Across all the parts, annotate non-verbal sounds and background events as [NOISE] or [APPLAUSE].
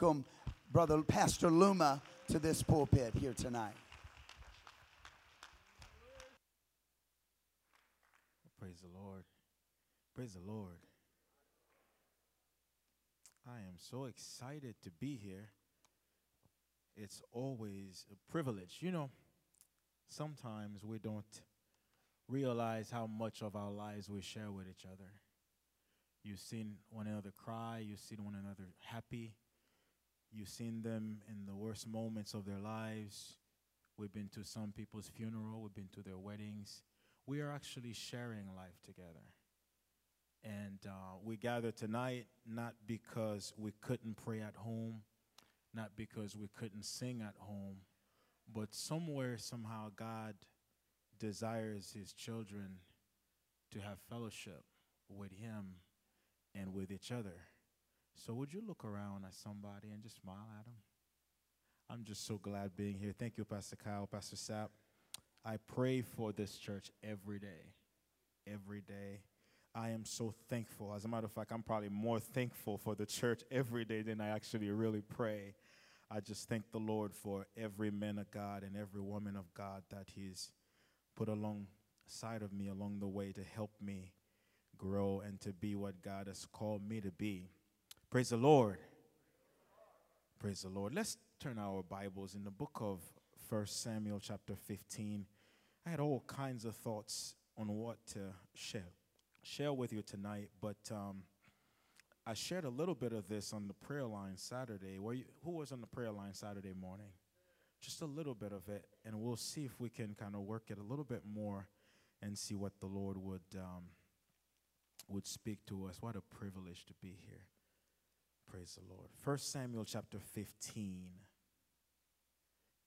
welcome Brother Pastor Luma to this pulpit here tonight. Praise the Lord. Praise the Lord. I am so excited to be here. It's always a privilege. You know, sometimes we don't realize how much of our lives we share with each other. You've seen one another cry, you've seen one another happy, you've seen them in the worst moments of their lives. We've been to some people's funeral, we've been to their weddings. We are actually sharing life together. And uh, we gather tonight not because we couldn't pray at home, not because we couldn't sing at home, but somewhere, somehow, God desires his children to have fellowship with him and with each other. So, would you look around at somebody and just smile at them? I'm just so glad being here. Thank you, Pastor Kyle, Pastor Sapp. I pray for this church every day. Every day. I am so thankful. As a matter of fact, I'm probably more thankful for the church every day than I actually really pray. I just thank the Lord for every man of God and every woman of God that He's put alongside of me along the way to help me grow and to be what God has called me to be. Praise the Lord. Praise the Lord. Let's turn our Bibles in the book of First Samuel, chapter 15. I had all kinds of thoughts on what to share share with you tonight, but um, I shared a little bit of this on the prayer line Saturday. Where you, who was on the prayer line Saturday morning? Just a little bit of it, and we'll see if we can kind of work it a little bit more and see what the Lord would um, would speak to us. What a privilege to be here. Praise the Lord. First Samuel chapter 15,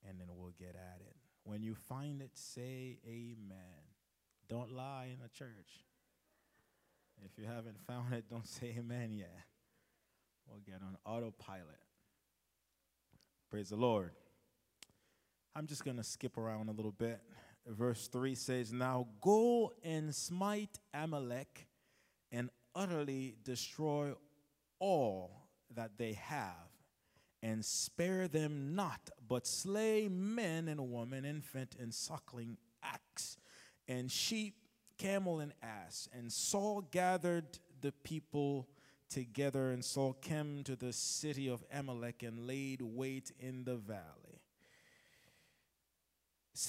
and then we'll get at it. When you find it, say amen. Don't lie in the church. If you haven't [LAUGHS] found it, don't say amen yet. We'll get on autopilot. Praise the Lord. I'm just going to skip around a little bit. Verse 3 says, Now go and smite Amalek and utterly destroy all that they have, and spare them not, but slay men and women, infant and suckling, ox and sheep camel and ass. And Saul gathered the people together, and Saul came to the city of Amalek and laid wait in the valley.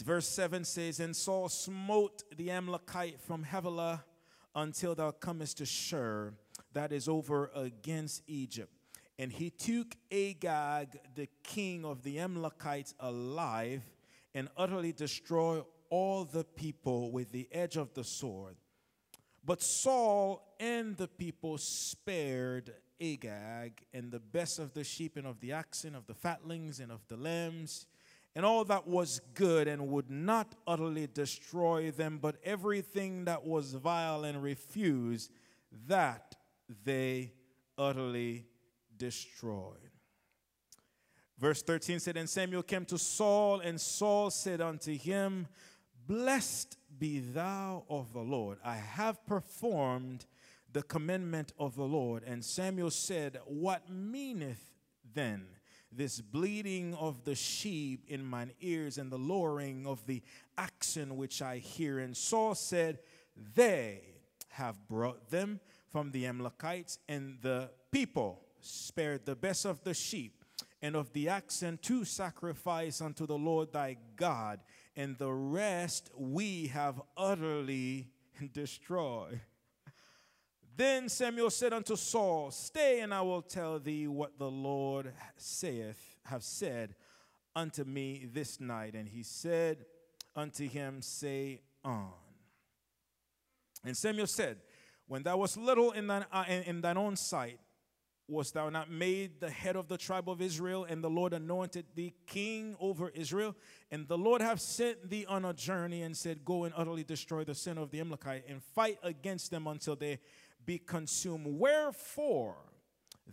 Verse 7 says, And Saul smote the Amalekite from Havilah until thou comest to Shur, that is over against Egypt. And he took Agag, the king of the Amalekites, alive and utterly destroyed all the people with the edge of the sword. But Saul and the people spared Agag and the best of the sheep and of the oxen, of the fatlings and of the lambs, and all that was good, and would not utterly destroy them, but everything that was vile and refused, that they utterly destroyed. Verse 13 said, And Samuel came to Saul, and Saul said unto him, Blessed be thou of the Lord. I have performed the commandment of the Lord. And Samuel said, What meaneth then this bleating of the sheep in mine ears and the lowering of the oxen which I hear? And Saul said, They have brought them from the Amalekites, and the people spared the best of the sheep and of the oxen to sacrifice unto the Lord thy God and the rest we have utterly [LAUGHS] destroyed. Then Samuel said unto Saul, Stay, and I will tell thee what the Lord saith, have said unto me this night. And he said unto him, Say on. And Samuel said, When thou wast little in thine, uh, in thine own sight, Wast thou not made the head of the tribe of Israel, and the Lord anointed thee king over Israel? And the Lord have sent thee on a journey and said, Go and utterly destroy the sin of the Amalekite and fight against them until they be consumed. Wherefore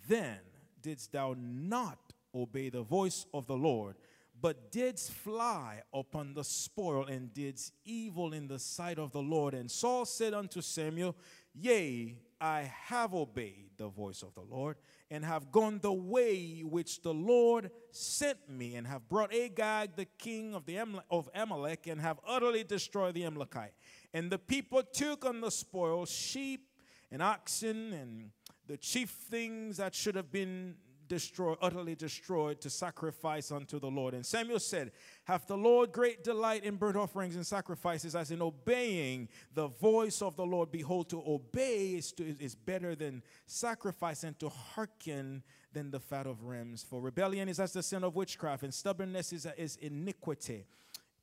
then didst thou not obey the voice of the Lord, but didst fly upon the spoil and didst evil in the sight of the Lord? And Saul said unto Samuel, Yea, I have obeyed the voice of the Lord and have gone the way which the Lord sent me and have brought Agag, the king of, the Amale- of Amalek, and have utterly destroyed the Amalekite. And the people took on the spoil sheep and oxen and the chief things that should have been destroyed, utterly destroyed, to sacrifice unto the Lord. And Samuel said, Hath the Lord great delight in burnt offerings and sacrifices, as in obeying the voice of the Lord? Behold, to obey is, to, is better than sacrifice, and to hearken than the fat of rams. For rebellion is as the sin of witchcraft, and stubbornness is, is iniquity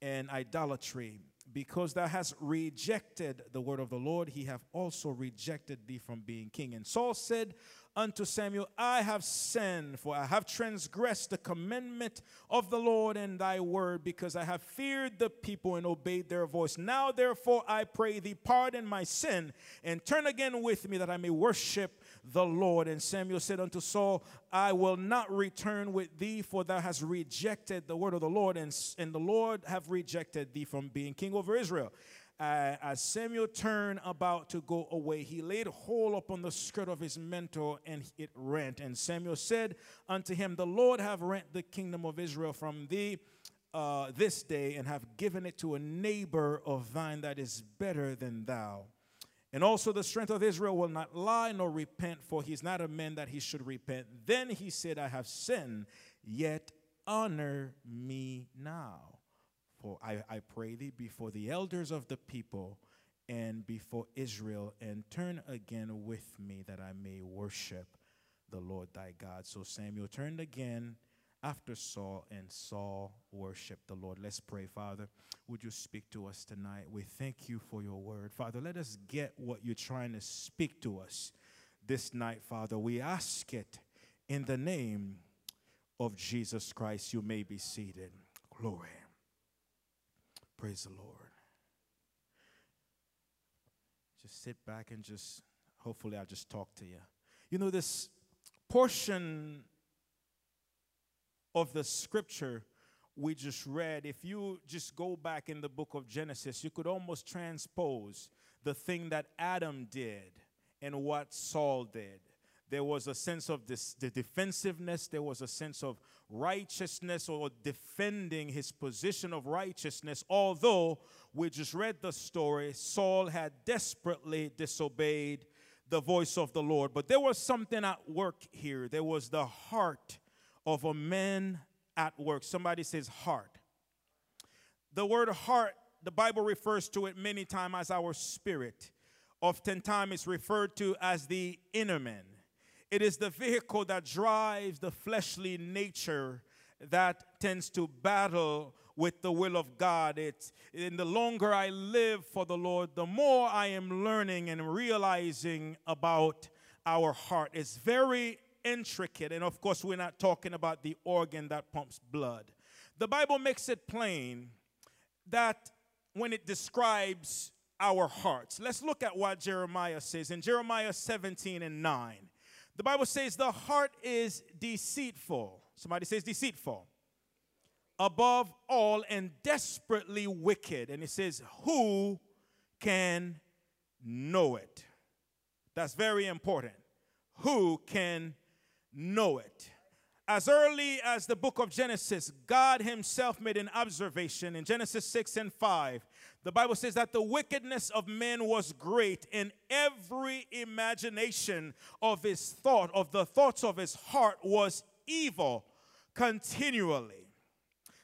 and idolatry. Because thou hast rejected the word of the Lord, he have also rejected thee from being king. And Saul said unto Samuel, I have sinned, for I have transgressed the commandment of the Lord and thy word, because I have feared the people and obeyed their voice. Now, therefore, I pray thee, pardon my sin, and turn again with me, that I may worship the Lord. And Samuel said unto Saul, I will not return with thee, for thou hast rejected the word of the Lord, and, and the Lord have rejected thee from being king over Israel. Uh, as Samuel turned about to go away, he laid hold upon the skirt of his mantle, and it rent. And Samuel said unto him, The Lord have rent the kingdom of Israel from thee uh, this day, and have given it to a neighbor of thine that is better than thou. And also the strength of Israel will not lie nor repent, for he is not a man that he should repent. Then he said, I have sinned, yet honor me now. For I, I pray thee before the elders of the people and before Israel, and turn again with me that I may worship the Lord thy God. So Samuel turned again after Saul, and Saul worshiped the Lord. Let's pray, Father. Would you speak to us tonight? We thank you for your word. Father, let us get what you're trying to speak to us this night, Father. We ask it in the name of Jesus Christ. You may be seated. Glory. Praise the Lord. Just sit back and just, hopefully, I'll just talk to you. You know, this portion of the scripture we just read, if you just go back in the book of Genesis, you could almost transpose the thing that Adam did and what Saul did. There was a sense of this, the defensiveness, there was a sense of righteousness or defending his position of righteousness. Although we just read the story, Saul had desperately disobeyed the voice of the Lord. But there was something at work here. There was the heart of a man at work. Somebody says heart. The word heart, the Bible refers to it many times as our spirit. Oftentimes it's referred to as the inner man. It is the vehicle that drives the fleshly nature that tends to battle with the will of God. It's in the longer I live for the Lord, the more I am learning and realizing about our heart. It's very intricate, and of course, we're not talking about the organ that pumps blood. The Bible makes it plain that when it describes our hearts, let's look at what Jeremiah says in Jeremiah 17 and 9. The Bible says the heart is deceitful. Somebody says deceitful. Above all and desperately wicked. And it says, Who can know it? That's very important. Who can know it? As early as the book of Genesis, God Himself made an observation in Genesis 6 and 5. The Bible says that the wickedness of men was great in every imagination of his thought, of the thoughts of his heart was evil continually.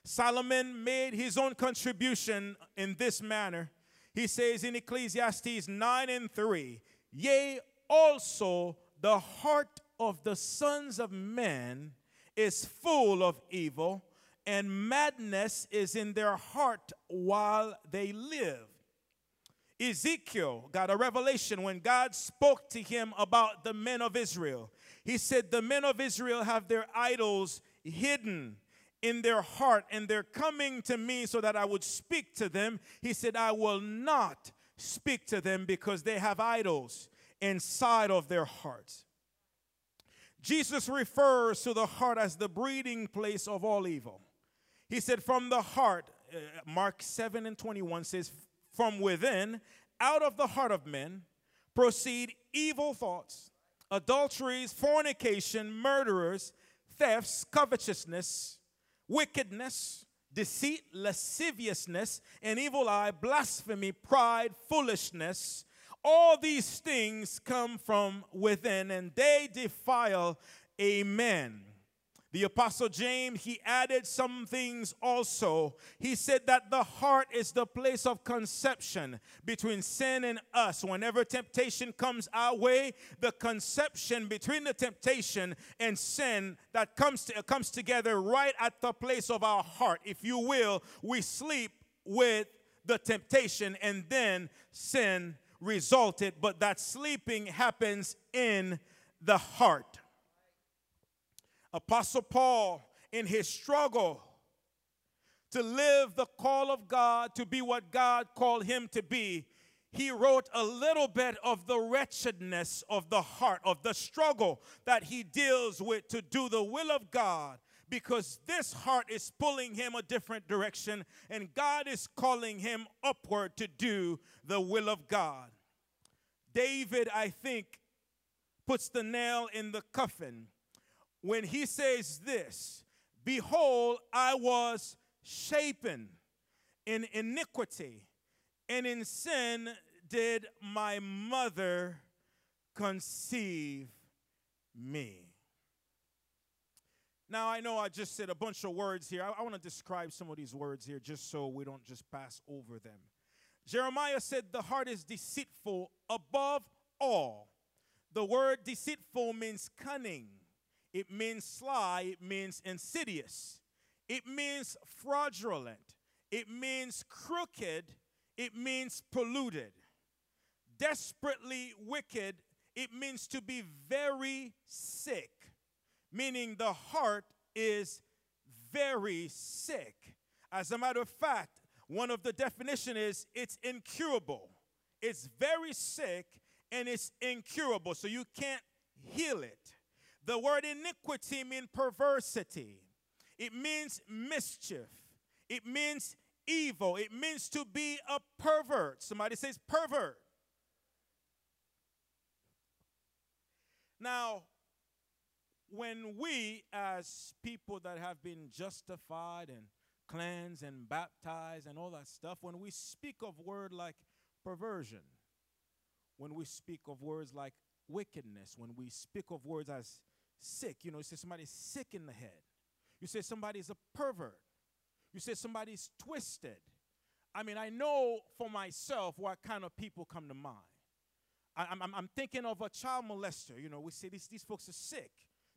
Solomon made his own contribution in this manner. He says in Ecclesiastes 9 and 3, Yea, also the heart of the sons of men is full of evil, and madness is in their heart while they live. Ezekiel got a revelation when God spoke to him about the men of Israel. He said, The men of Israel have their idols hidden in their heart, and they're coming to me so that I would speak to them. He said, I will not speak to them because they have idols inside of their hearts. Jesus refers to the heart as the breeding place of all evil. He said, From the heart, uh, Mark 7 and 21 says, From within, out of the heart of men, proceed evil thoughts, adulteries, fornication, murderers, thefts, covetousness, wickedness, deceit, lasciviousness, an evil eye, blasphemy, pride, foolishness. All these things come from within and they defile a man. The Apostle James, he added some things also. He said that the heart is the place of conception between sin and us. Whenever temptation comes our way, the conception between the temptation and sin that comes, to, comes together right at the place of our heart. If you will, we sleep with the temptation and then sin resulted, but that sleeping happens in the heart. Apostle Paul, in his struggle to live the call of God, to be what God called him to be, he wrote a little bit of the wretchedness of the heart, of the struggle that he deals with to do the will of God, because this heart is pulling him a different direction, and God is calling him upward to do the will of God. David, I think, puts the nail in the coffin when he says this Behold, I was shapen in iniquity, and in sin did my mother conceive me. Now, I know I just said a bunch of words here. I, I want to describe some of these words here just so we don't just pass over them. Jeremiah said, The heart is deceitful above all. The word deceitful means cunning it means sly, it means insidious, it means fraudulent, it means crooked, it means polluted. Desperately wicked, it means to be very sick, meaning the heart is very sick. As a matter of fact, one of the definition is it's incurable. It's very sick and it's incurable, so you can't heal it. The word iniquity means perversity, it means mischief, it means evil, it means to be a pervert. Somebody says pervert. Now, when we, as people that have been justified and cleansed and baptized and all that stuff, when we speak of word like perversion, when we speak of words like wickedness, when we speak of words as sick. You know, you say somebody's sick in the head. You say somebody's a pervert. You say somebody's twisted. I mean, I know for myself what kind of people come to mind. I, am I'm, I'm thinking of a child molester. You know, we say these, these folks are sick.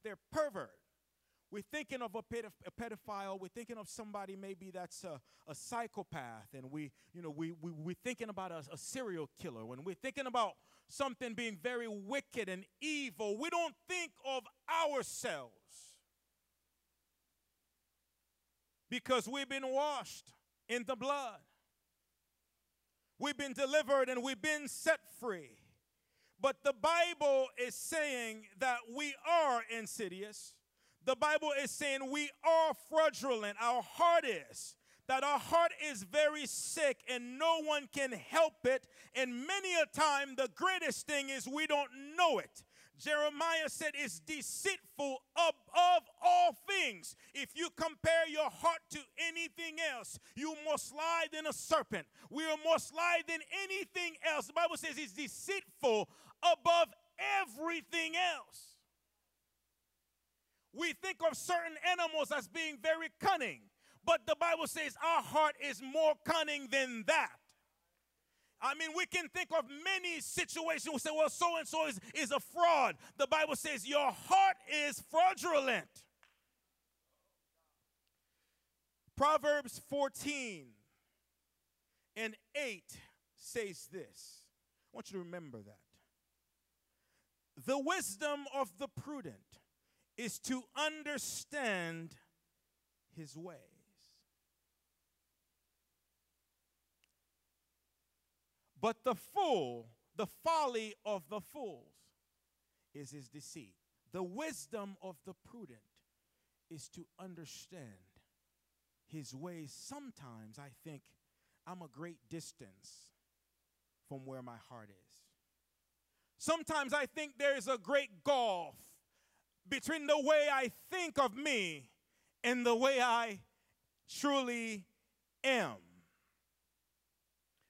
They're pervert. We're thinking of a, a pedophile. We're thinking of somebody maybe that's a, a psychopath. And we, you know, we, we, we're thinking about a, a serial killer. When we're thinking about something being very wicked and evil, we don't think of ourselves because we've been washed in the blood. We've been delivered and we've been set free. But the Bible is saying that we are insidious. The Bible is saying we are fraudulent. Our heart is that our heart is very sick and no one can help it. And many a time, the greatest thing is we don't know it. Jeremiah said it's deceitful above all things. If you compare your heart to anything else, you more sly than a serpent. We are more sly than anything else. The Bible says it's deceitful above everything else. We think of certain animals as being very cunning. But the Bible says our heart is more cunning than that. I mean, we can think of many situations. We say, well, so and so is, is a fraud. The Bible says your heart is fraudulent. Proverbs 14 and 8 says this. I want you to remember that. The wisdom of the prudent is to understand his ways. But the fool, the folly of the fools, is his deceit. The wisdom of the prudent is to understand his ways. Sometimes I think I'm a great distance from where my heart is. Sometimes I think there is a great gulf between the way I think of me and the way I truly am.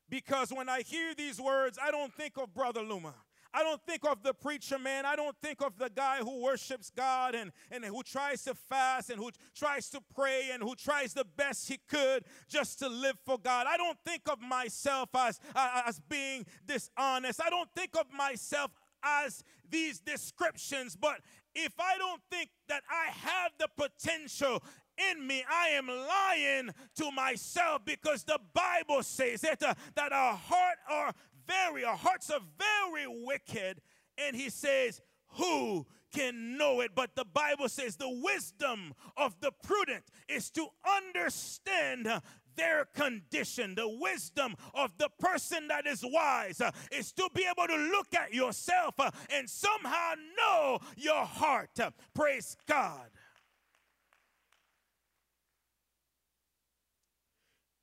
Because when I hear these words, I don't think of Brother Luma. I don't think of the preacher man. I don't think of the guy who worships God and, and who tries to fast and who tries to pray and who tries the best he could just to live for God. I don't think of myself as, as being dishonest. I don't think of myself as these descriptions. But if I don't think that I have the potential in me, I am lying to myself because the Bible says that, uh, that our heart are very, our hearts are very wicked. And he says, Who can know it? But the Bible says the wisdom of the prudent is to understand their condition. The wisdom of the person that is wise uh, is to be able to look at yourself uh, and somehow know your heart. Uh, praise God.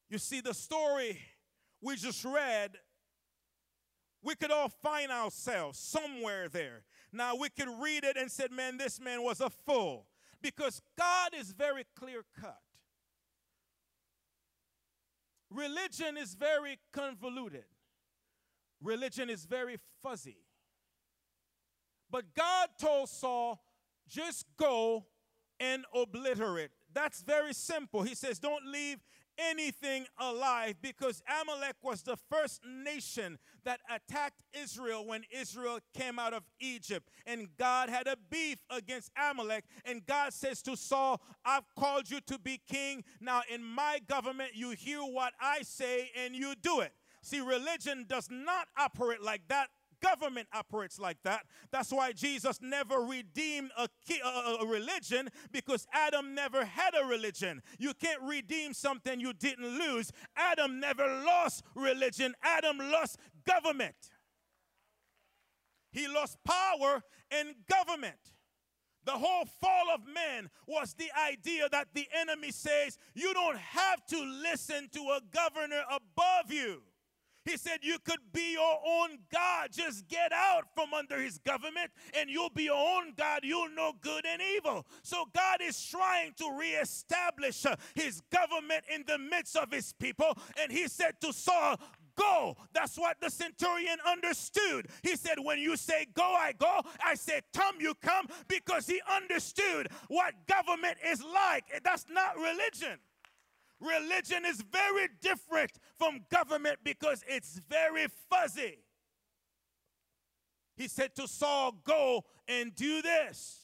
You see, the story we just read, we could all find ourselves somewhere there. Now, we could read it and said, man, this man was a fool. Because God is very clear cut. Religion is very convoluted. Religion is very fuzzy. But God told Saul, just go and obliterate. That's very simple. He says, don't leave anything alive because Amalek was the first nation that attacked Israel when Israel came out of Egypt. And God had a beef against Amalek. And God says to Saul, I've called you to be king. Now, in my government, you hear what I say and you do it. See, religion does not operate like that government operates like that. That's why Jesus never redeemed a, a, religion because Adam never had a religion. You can't redeem something you didn't lose. Adam never lost religion, Adam lost government. He lost power and government. The whole fall of man was the idea that the enemy says you don't have to listen to a governor above you. He said, You could be your own God. Just get out from under his government and you'll be your own God. You'll know good and evil. So God is trying to reestablish uh, his government in the midst of his people. And he said to Saul, Go. That's what the centurion understood. He said, When you say go, I go. I said, Come, you come, because he understood what government is like. That's not religion. Religion is very different from government because it's very fuzzy. He said to Saul, Go and do this.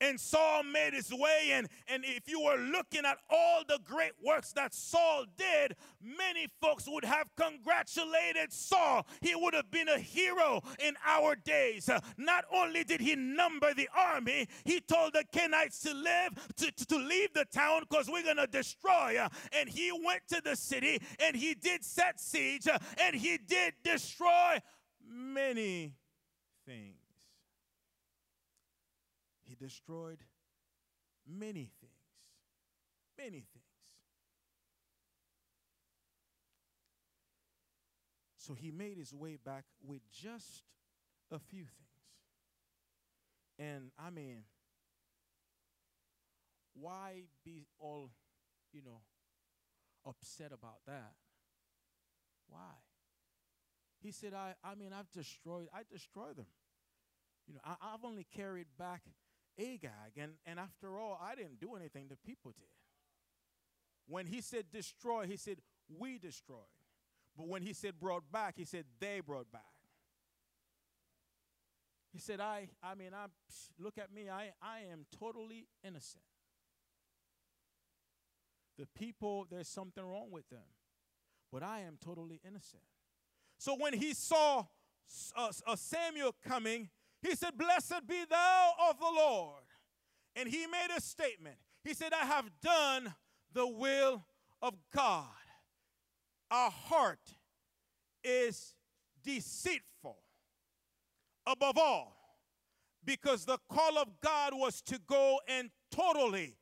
And Saul made his way. And, and if you were looking at all the great works that Saul did, many folks would have congratulated Saul. He would have been a hero in our days. Uh, not only did he number the army, he told the Kenites to live, to, to, to leave the town because we're to destroy. Uh, and he went to the city and he did set siege uh, and he did destroy many things. Destroyed many things. Many things. So he made his way back with just a few things. And I mean, why be all, you know, upset about that? Why? He said, I, I mean, I've destroyed, I destroyed them. You know, I, I've only carried back Agag. And, and after all, I didn't do anything, the people did. When he said destroy, he said, we destroyed. But when he said brought back, he said they brought back. He said, I, I mean, I look at me, I, I am totally innocent. The people, there's something wrong with them. But I am totally innocent. So when he saw uh, uh, Samuel coming, he said, Blessed be thou of the Lord. And he made a statement. He said, I have done the will of God. Our heart is deceitful above all because the call of God was to go and totally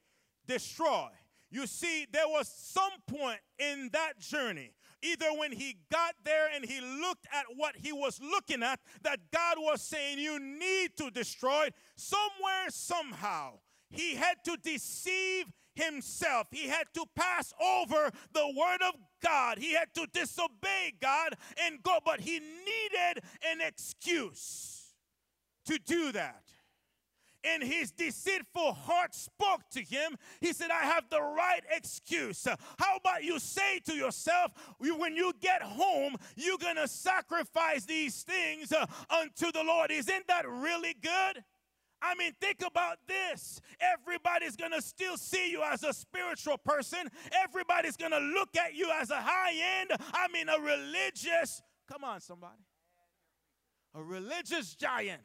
destroy. You see, there was some point in that journey, either when he got there and he looked at what he was looking at, that God was saying, You need to destroy it. Somewhere, somehow, he had to deceive himself. He had to pass over the word of God. He had to disobey God and go, but he needed an excuse to do that and his deceitful heart spoke to him, he said, I have the right excuse. How about you say to yourself, when you get home, you're going to sacrifice these things uh, unto the Lord? Isn't that really good? I mean, think about this. Everybody's going to still see you as a spiritual person. Everybody's going to look at you as a high end, I mean, a religious, come on, somebody, a religious giant.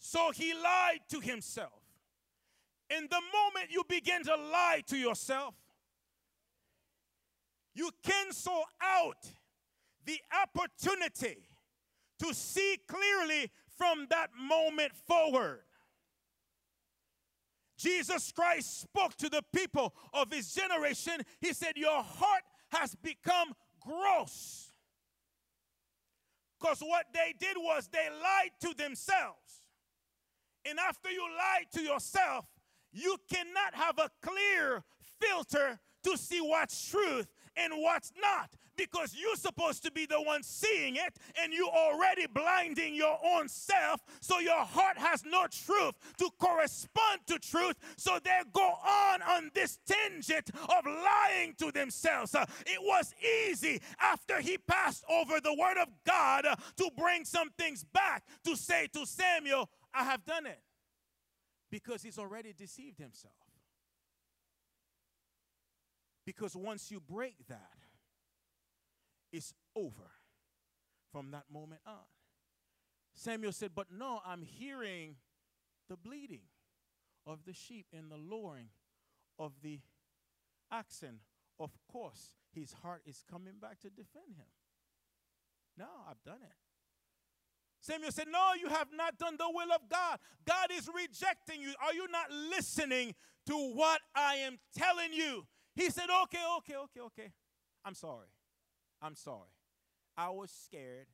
So he lied to himself. In the moment you begin to lie to yourself, you cancel out the opportunity to see clearly from that moment forward. Jesus Christ spoke to the people of his generation. He said, Your heart has become gross. Because what they did was they lied to themselves. And after you lie to yourself, you cannot have a clear filter to see what's truth and what's not because you're supposed to be the one seeing it and you are already blinding your own self so your heart has no truth to correspond to truth so they go on on this tangent of lying to themselves. Uh, it was easy after he passed over the word of god to bring some things back to say to samuel I have done it. Because he's already deceived himself. Because once you break that, it's over from that moment on. Samuel said, But no, I'm hearing the bleating of the sheep and the lowing of the oxen. Of course, his heart is coming back to defend him. No, I've done it. Samuel said, No, you have not done the will of God. God is rejecting you. Are you not listening to what I am telling you? He said, Okay, okay, okay, okay. I'm sorry. I'm sorry. I was scared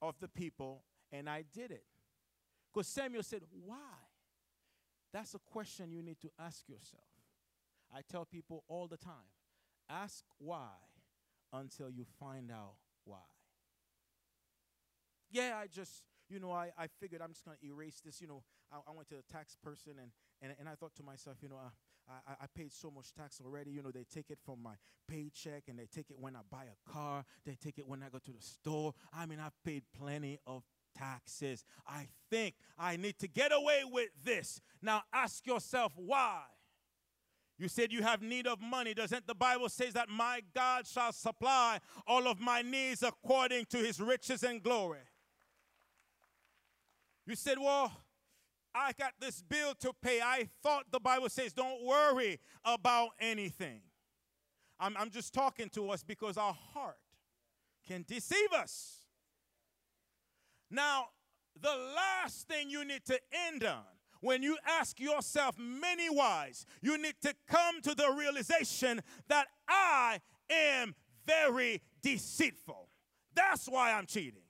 of the people and I did it. Because Samuel said, Why? That's a question you need to ask yourself. I tell people all the time ask why until you find out why. Yeah, I just, you know, I, I figured I'm just going to erase this. You know, I, I, went to the tax person and, and, and I thought to myself, you know, uh, I, I, I paid so much tax already. You know, they take it from my paycheck and they take it when I buy a car. They take it when I go to the store. I mean, I've paid plenty of taxes. I think I need to get away with this. Now ask yourself why. You said you have need of money. Doesn't the Bible says that my God shall supply all of my needs according to his riches and glory? You said, Well, I got this bill to pay. I thought the Bible says, Don't worry about anything. I'm, I'm just talking to us because our heart can deceive us. Now, the last thing you need to end on when you ask yourself many whys, you need to come to the realization that I am very deceitful. That's why I'm cheating.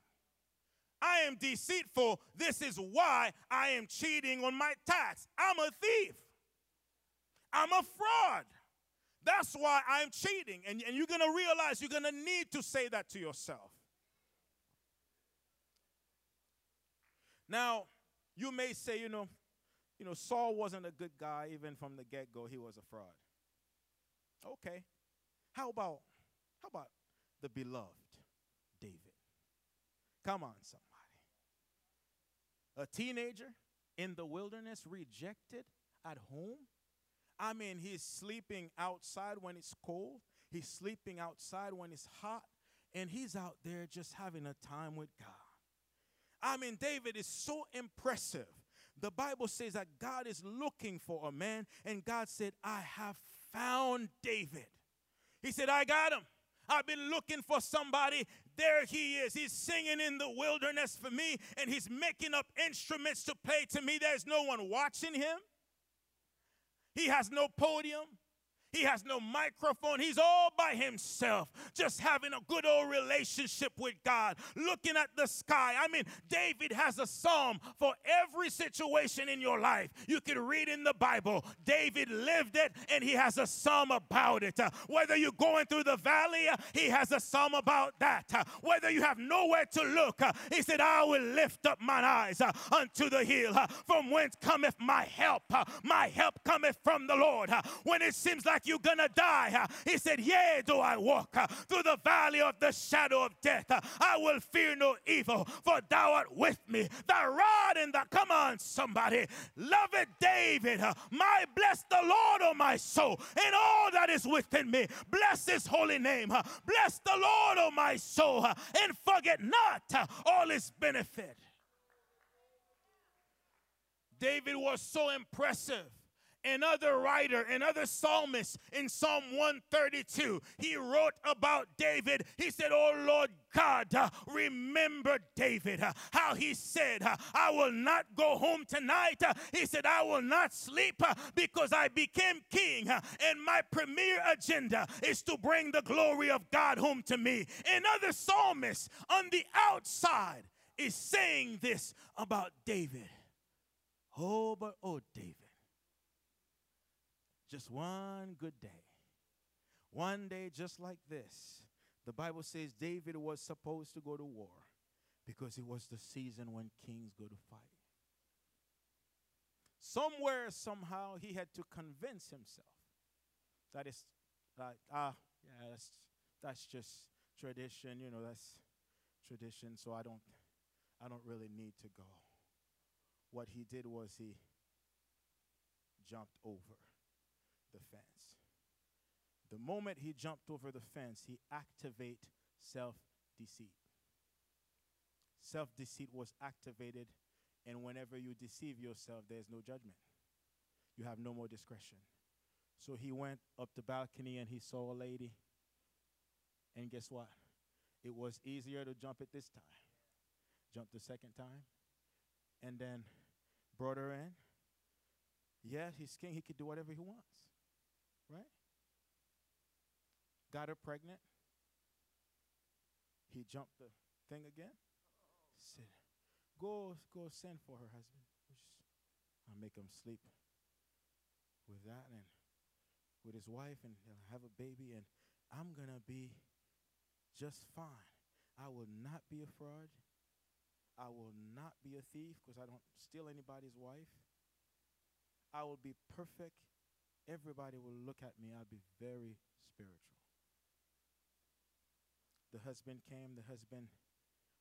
I am deceitful. This is why I am cheating on my tax. I'm a thief. I'm a fraud. That's why I'm cheating. And, and you're going to realize you're going to need to say that to yourself. Now, you may say, you know, you know, Saul wasn't a good guy even from the get-go. He was a fraud. Okay. How about how about the beloved David? Come on, somebody a teenager in the wilderness, rejected at home. I mean, he's sleeping outside when it's cold, he's sleeping outside when it's hot, and he's out there just having a time with God. I mean, David is so impressive. The Bible says that God is looking for a man, and God said, I have found David. He said, I got him. I've been looking for somebody. There he is. He's singing in the wilderness for me, and he's making up instruments to play to me. There's no one watching him. He has no podium. He has no microphone. He's all by himself, just having a good old relationship with God, looking at the sky. I mean, David has a psalm for every situation in your life. You can read in the Bible. David lived it and he has a psalm about it. Uh, whether you're going through the valley, uh, he has a psalm about that. Uh, whether you have nowhere to look, he said, I will lift up mine eyes unto the hill, from whence cometh my help. my help cometh from the Lord. when it seems like like you're gonna die. He said, Yea, do I walk through the valley of the shadow of death. I will fear no evil, for thou art with me. The rod and the come on, somebody. Love it, David. My bless the Lord, O my soul, and all that is within me. Bless his holy name. Bless the Lord, O my soul, and forget not all his benefit. David was so impressive another writer, another psalmist in Psalm 132, he wrote about David. He said, Oh Lord God, uh, remember David, uh, how he said, uh, I will not go home tonight. He said, I will not sleep because I became king, and my premier agenda is to bring the glory of God home to me. Another psalmist on the outside is saying this about David. Oh, but oh, David. Just one good day. One day, just like this, the Bible says David was supposed to go to war because it was the season when kings go to fight. Somewhere, somehow, he had to convince himself that it's like, ah, yeah, that's, that's just tradition, you know, that's tradition, so I don't, I don't really need to go. What he did was he jumped over the fence. The moment he jumped over the fence, he activated self deceit. Self deceit was activated, and whenever you deceive yourself, there's no judgment. You have no more discretion. So he went up the balcony and he saw a lady. And guess what? It was easier to jump it this time. Jump the second time. And then brought her in. Yeah, he's king. He could do whatever he wants right? Got her pregnant. He jumped the thing again. Said, "Go, go, send for her husband. I'll make him sleep with that and with his wife, and he'll have a baby, and I'm gonna be just fine. I will not be a fraud. I will not be a thief because I don't steal anybody's wife. I will be perfect everybody will look at me, I'll be very spiritual. The husband came, the husband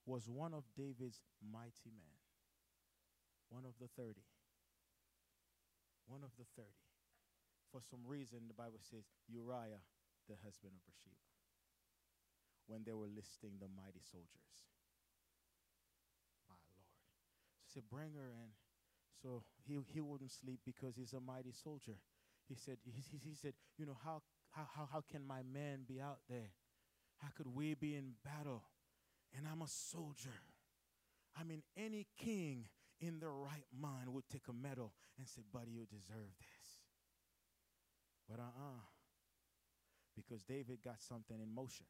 was one of David's mighty men, one of the 30. One of the 30. For some reason, the Bible says Uriah, the husband of Bathsheba, when they were listing the mighty soldiers. My Lord. So said, Bring her in. So he, he wouldn't sleep because he's a mighty soldier he said, he, he said, you know, how, how, how, how can my man be out there? How could we be in battle? And I'm a soldier. I mean, any king in their right mind would take a medal and say, buddy, you deserve this. But uh-uh. Because David got something in motion.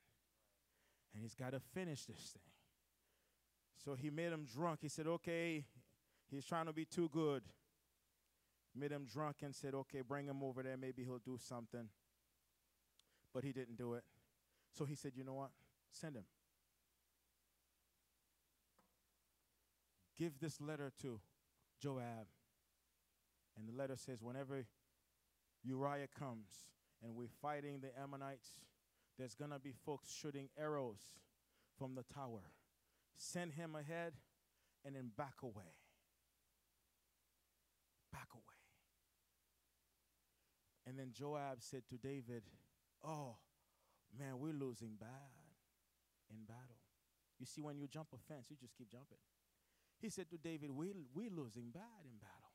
And he's got to finish this thing. So he made him drunk. He said, okay, he's trying to be too good made him drunk and said, okay, bring him over there. Maybe he'll do something. But he didn't do it. So he said, you know what? Send him. Give this letter to Joab. And the letter says, whenever Uriah comes and we're fighting the Ammonites, there's going to be folks shooting arrows from the tower. Send him ahead and then back away. Back away. And then Joab said to David, Oh, man, we're losing bad in battle. You see, when you jump a fence, you just keep jumping. He said to David, we, We're losing bad in battle.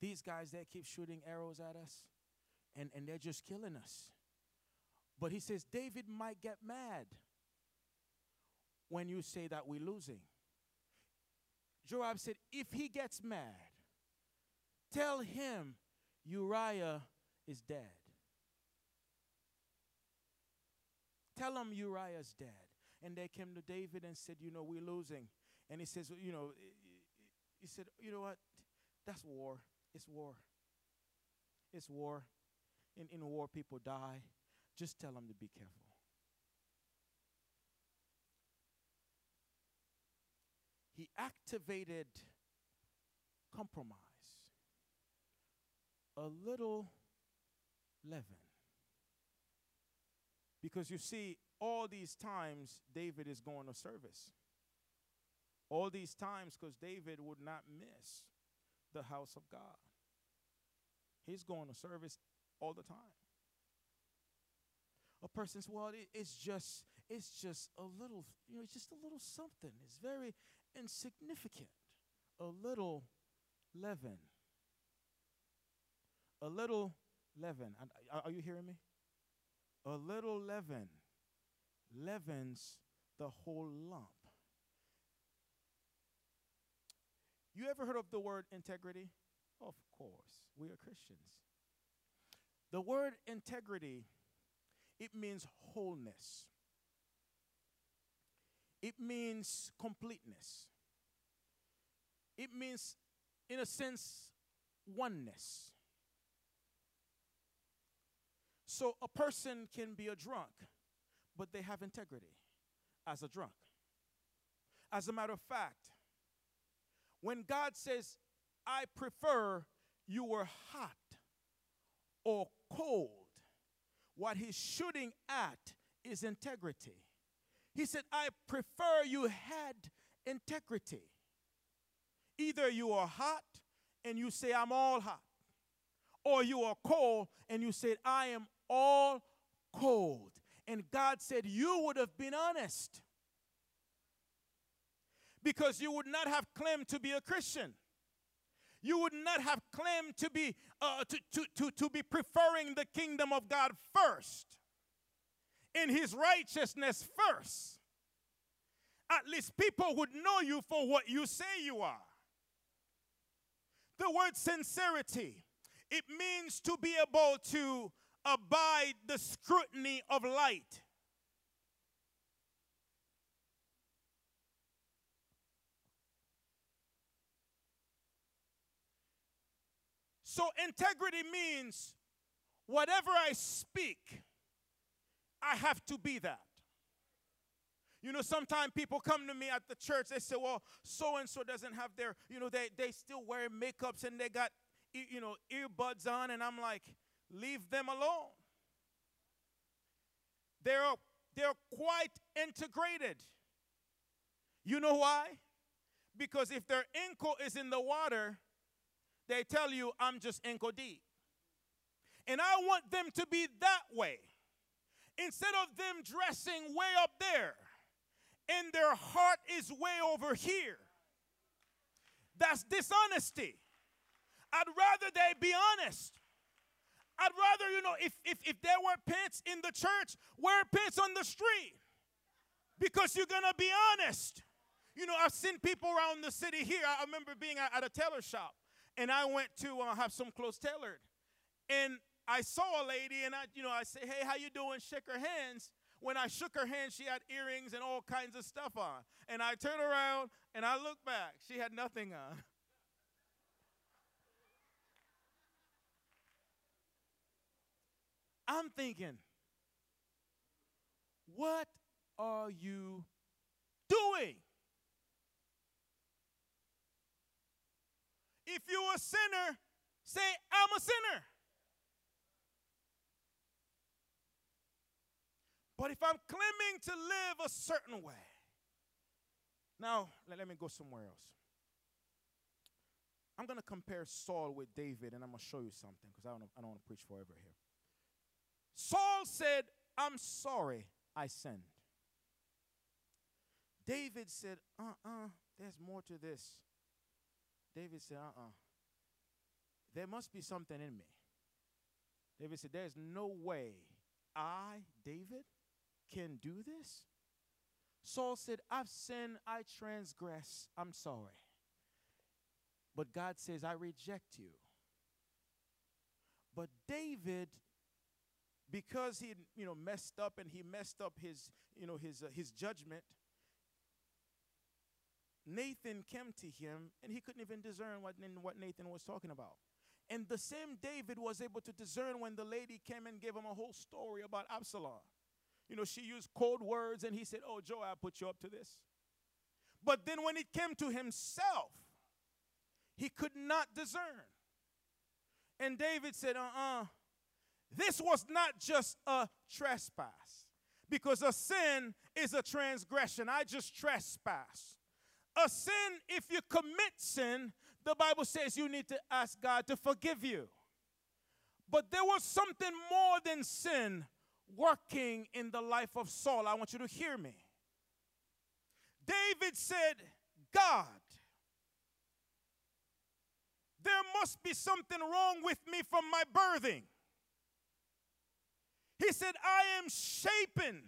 These guys, they keep shooting arrows at us, and, and they're just killing us. But he says, David might get mad when you say that we're losing. Joab said, If he gets mad, tell him Uriah is dead. Tell them Uriah's dead. And they came to David and said, You know, we're losing. And he says, You know, he said, You know what? That's war. It's war. It's war. In, in war, people die. Just tell them to be careful. He activated compromise, a little leaven. Because you see, all these times David is going to service. All these times because David would not miss the house of God. He's going to service all the time. A person's well, it, it's just, it's just a little, you know, it's just a little something. It's very insignificant. A little leaven. A little leaven. And Are you hearing me? A little leaven leavens the whole lump. You ever heard of the word integrity? Of course, we are Christians. The word integrity, it means wholeness. It means completeness. It means, in a sense, oneness. So a person can be a drunk, but they have integrity as a drunk. As a matter of fact, when God says, I prefer you were hot or cold, what he's shooting at is integrity. He said, I prefer you had integrity. Either you are hot and you say, I'm all hot, or you are cold and you said, I am all cold. And God said, You would have been honest because you would not have claimed to be a Christian. You would not have claimed to be uh, to, to, to, to be preferring the kingdom of God first, in his righteousness first. At least people would know you for what you say you are. The word sincerity, it means to be able to abide the scrutiny of light. So, integrity means whatever I speak, I have to be that. You know, sometimes people come to me at the church, they say, well, so and so doesn't have their, you know, they, they still wear makeups and they got, you know, earbuds on. And I'm like, leave them alone. They're, they're quite integrated. You know why? Because if their ankle is in the water, they tell you, I'm just ankle deep. And I want them to be that way. Instead of them dressing way up there and their heart is way over here. That's dishonesty. I'd rather they be honest. I'd rather, you know, if, if, if there were pants in the church, wear pants on the street. Because you're going to be honest. You know, I've seen people around the city here. I remember being at a tailor shop and I went to uh, have some clothes tailored. And I saw a lady, and I, you know, I say, "Hey, how you doing?" Shake her hands. When I shook her hand, she had earrings and all kinds of stuff on. And I turned around and I looked back. She had nothing on. [LAUGHS] I'm thinking, what are you doing? If you're a sinner, say, I'm a sinner. But if I'm claiming to live a certain way, now let, let me go somewhere else. I'm going to compare Saul with David, and I'm going to show you something because I don't, I don't want to preach forever here. Saul said, I'm sorry I sinned. David said, uh uh-uh, uh, there's more to this. David said, uh uh-uh. uh There must be something in me. David said, There's no way I, David, can do this. Saul said, I've sinned, I transgress, I'm sorry. But God says, I reject you. But David, because he you know messed up and he messed up his you know his uh, his judgment, Nathan came to him and he couldn't even discern what, what Nathan was talking about. And the same David was able to discern when the lady came and gave him a whole story about Absalom. You know, she used cold words and he said, Oh, Joab put you up to this. But then when it came to himself, he could not discern. And David said, Uh uh-uh. uh this was not just a trespass, because a sin is a transgression. I just trespass. A sin, if you commit sin, the Bible says you need to ask God to forgive you. But there was something more than sin working in the life of Saul. I want you to hear me. David said, God, there must be something wrong with me from my birthing. He said, I am shapen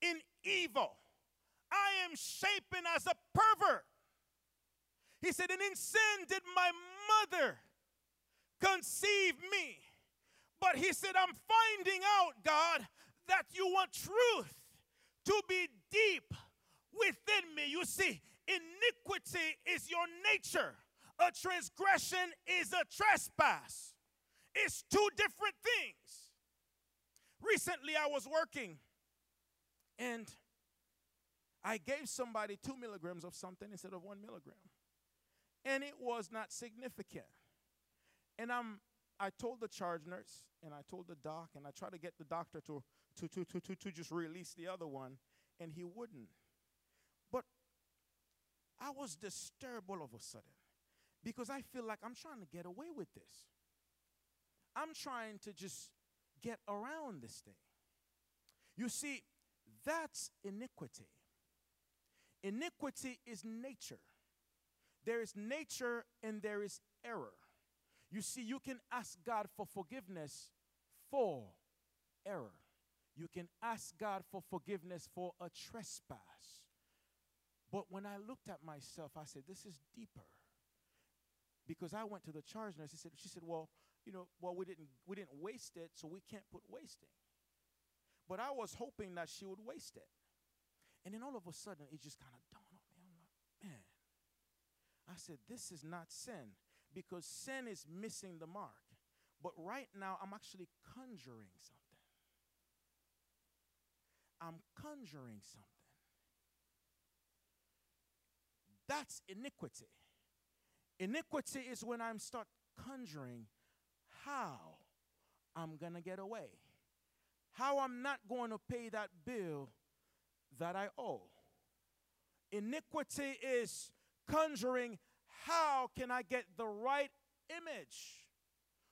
in evil. I am shapen as a pervert. He said, and in sin did my mother conceive me. But he said, I'm finding out, God, that you want truth to be deep within me. You see, iniquity is your nature, a transgression is a trespass. It's two different things. Recently, I was working and I gave somebody two milligrams of something instead of one milligram. And it was not significant. And I'm I told the charge nurse and I told the doc and I tried to get the doctor to to to to to, to just release the other one and he wouldn't. But I was disturbed all of a sudden because I feel like I'm trying to get away with this. I'm trying to just get around this thing. You see, that's iniquity. Iniquity is nature. There is nature and there is error. You see, you can ask God for forgiveness for error. You can ask God for forgiveness for a trespass. But when I looked at myself, I said, This is deeper. Because I went to the charge nurse. She said, she said, Well, you know, well, we didn't we didn't waste it, so we can't put wasting. But I was hoping that she would waste it. And then all of a sudden, it just kind of dawned on me. I'm like, man. I said, this is not sin because sin is missing the mark. But right now, I'm actually conjuring something. I'm conjuring something. That's iniquity. Iniquity is when I'm start conjuring how I'm going to get away. How I'm not going to pay that bill that I owe. Iniquity is conjuring how can I get the right image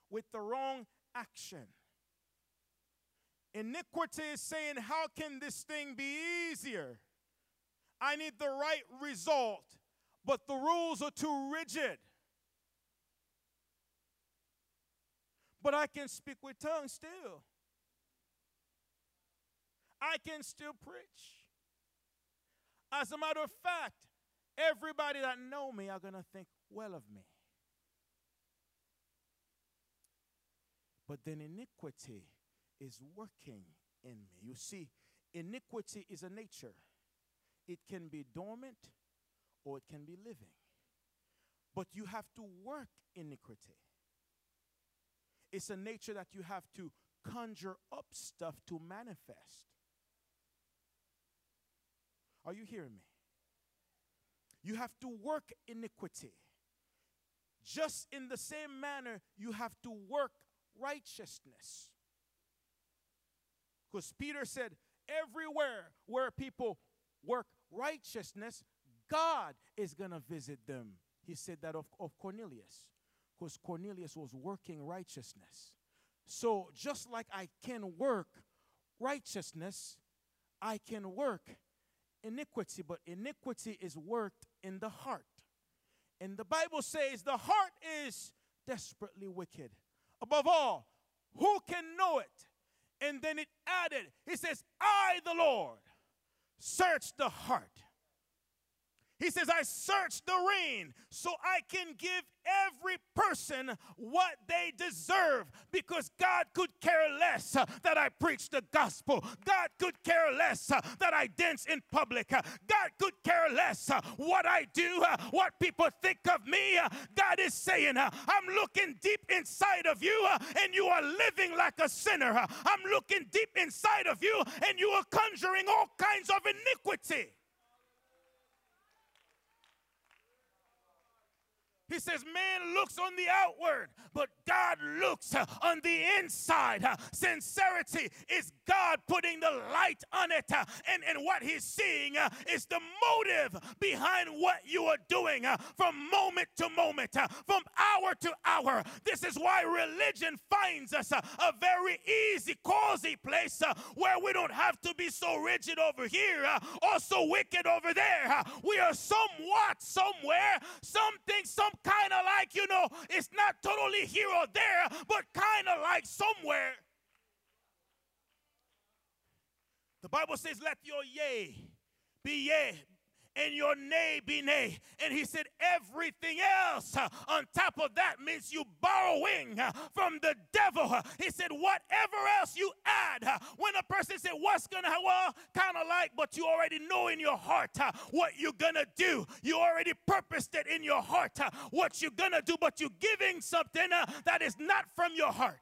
with the wrong action. Iniquity is saying, How can this thing be easier? I need the right result, but the rules are too rigid. But I can speak with tongues still. I can still preach. As a matter of fact, everybody that know me are going to think well of me. But then iniquity is working in me. You see, iniquity is a nature. It can be dormant or it can be living. But you have to work iniquity. It's a nature that you have to conjure up stuff to manifest. Are you hearing me? You have to work iniquity. Just in the same manner, you have to work righteousness. Because Peter said, everywhere where people work righteousness, God is going to visit them. He said that of, of Cornelius because Cornelius was working righteousness. So, just like I can work righteousness, I can work iniquity, but iniquity is worked in the heart. And the Bible says the heart is desperately wicked. Above all, who can know it? And then it added, He says, I, the Lord, search the heart. He says, I search the reign so I can give every person what they deserve because God could care less that I preach the gospel. God could care less that I dance in public. God could care less what I do, what people think of me. God is saying, I'm looking deep inside of you and you are living like a sinner. I'm looking deep inside of you and you are conjuring all kinds of iniquity. He says, Man looks on the outward, but God looks uh, on the inside. Uh, Sincerity is God putting the light on it. uh, And, and what He's seeing uh, is the motive behind what you are doing uh, from moment to moment, uh, from hour to hour. This is why religion finds us a very easy, cozy place where we don't have to be so rigid over here or so wicked over there. We are somewhat somewhere, something, some kind of like, you know, it's not totally here or there, but kind of like somewhere. The Bible says, let your yea be yea and your nay be nay. And he said, everything else uh, on top of that means you borrowing uh, from the devil. He said, whatever else you add, uh, when a person said, what's gonna happen? Well, kind of like, but you already know in your heart what you're gonna do. You already purposed it in your heart what you're gonna do, but you're giving something that is not from your heart.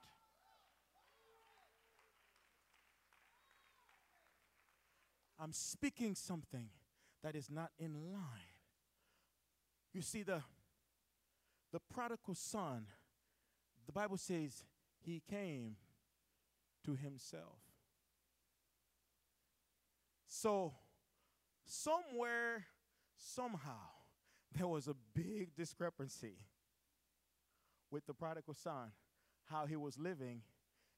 I'm speaking something that is not in line. You see, the, the prodigal son, the Bible says he came to himself. So, somewhere, somehow, there was a big discrepancy with the prodigal son, how he was living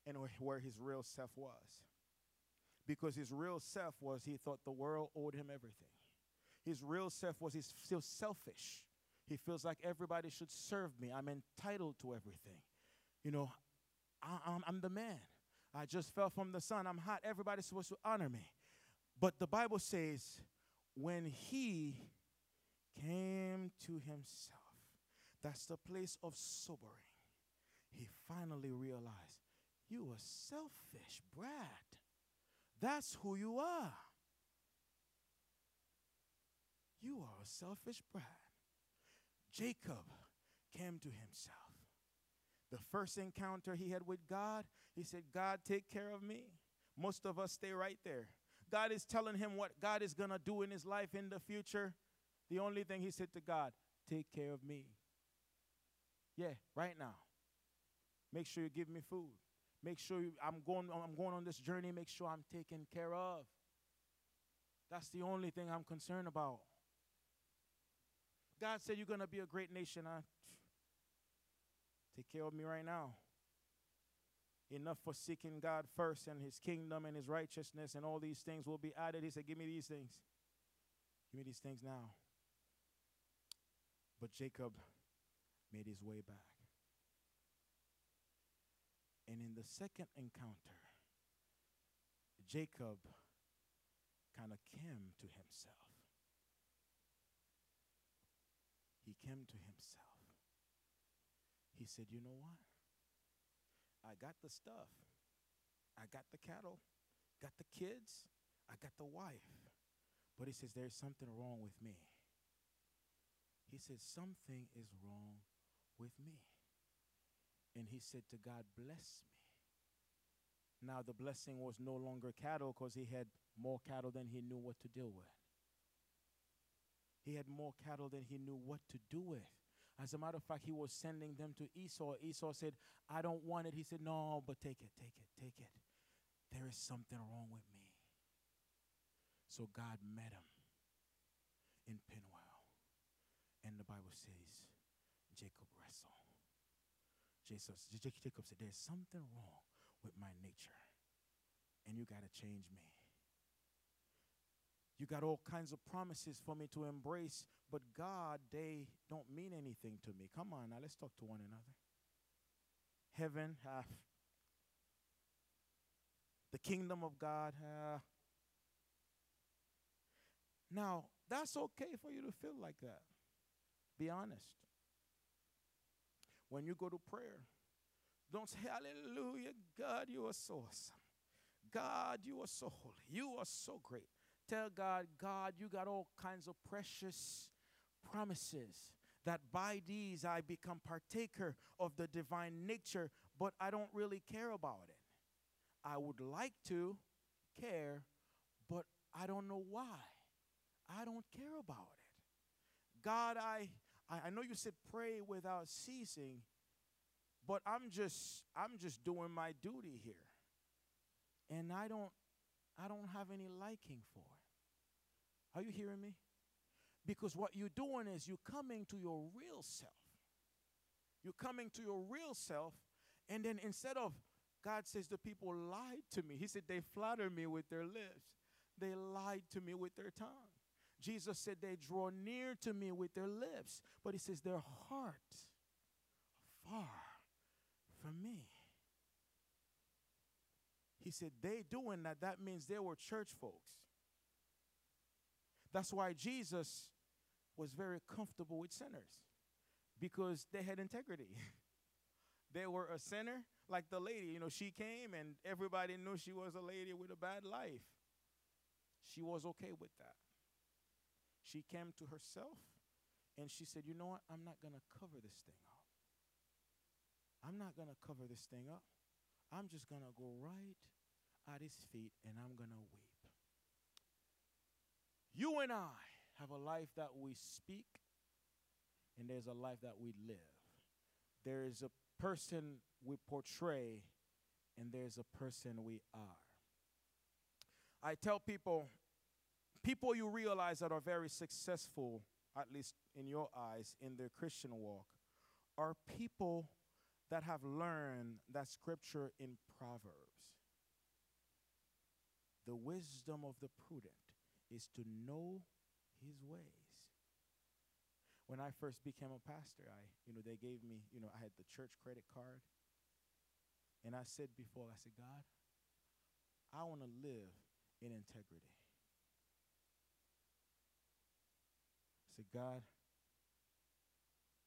and where his real self was because his real self was he thought the world owed him everything. His real self was he's still selfish. He feels like everybody should serve me. I'm entitled to everything. You know, I, I'm, I'm the man. I just fell from the sun. I'm hot. Everybody's supposed to honor me. But the Bible says when he came to himself, that's the place of sobering. He finally realized, you a selfish brat. That's who you are. You are a selfish brat. Jacob came to himself. The first encounter he had with God, he said, God, take care of me. Most of us stay right there. God is telling him what God is going to do in his life in the future. The only thing he said to God, take care of me. Yeah, right now. Make sure you give me food. Make sure you, I'm going I'm going on this journey, make sure I'm taken care of. That's the only thing I'm concerned about. God said you're going to be a great nation. I, take care of me right now. Enough for seeking God first and his kingdom and his righteousness and all these things will be added. He said, Give me these things. Give me these things now. But Jacob made his way back. And in the second encounter, Jacob kind of came to himself. He came to himself. He said, You know what? I got the stuff. I got the cattle, got the kids, I got the wife. But he says, There's something wrong with me. He said, Something is wrong with me. And he said to God, Bless me. Now the blessing was no longer cattle because he had more cattle than he knew what to deal with. He had more cattle than he knew what to do with. As a matter of fact, he was sending them to Esau. Esau said, I don't want it. He said, No, but take it, take it, take it. There is something wrong with me. So God met him in Penuel. And the Bible says, Jacob wrestled. Jesus, Jacob said, There's something wrong with my nature, and you got to change me. You got all kinds of promises for me to embrace, but God, they don't mean anything to me. Come on now, let's talk to one another. Heaven, uh, the kingdom of God. Uh, now, That's okay for you to feel like that. Be honest. When you go to prayer, don't say, Hallelujah, God, you are so awesome. God, you are so holy. You are so great. Tell God, God, you got all kinds of precious promises that by these I become partaker of the divine nature, but I don't really care about it. I would like to care, but I don't know why. I don't care about it. God, I I, know you said pray without ceasing, but I'm just I'm just doing my duty here. And I don't I don't have any liking for it. Are you hearing me? Because what you're doing is you're coming to your real self. You're coming to your real self, and then instead of God says the people lied to me, He said they flattered me with their lips, they lied to me with their tongue. Jesus said they draw near to me with their lips, but He says their heart far from me. He said they doing that, that means they were church folks. That's why Jesus was very comfortable with sinners because they had integrity. [LAUGHS] they were a sinner, like the lady. You know, she came and everybody knew she was a lady with a bad life. She was okay with that. She came to herself and she said, You know what? I'm not going to cover this thing up. I'm not going to cover this thing up. I'm just going to go right at his feet and I'm going to weep. You and I have a life that we speak, and there's a life that we live. There is a person we portray, and there's a person we are. I tell people, people you realize that are very successful, at least in your eyes, in their Christian walk, are people that have learned that scripture in Proverbs. The wisdom of the prudent is to know his ways. When I first became a pastor, I, you know, they gave me, you know, I had the church credit card. And I said before, I said, God, I want to live in integrity. I said, God,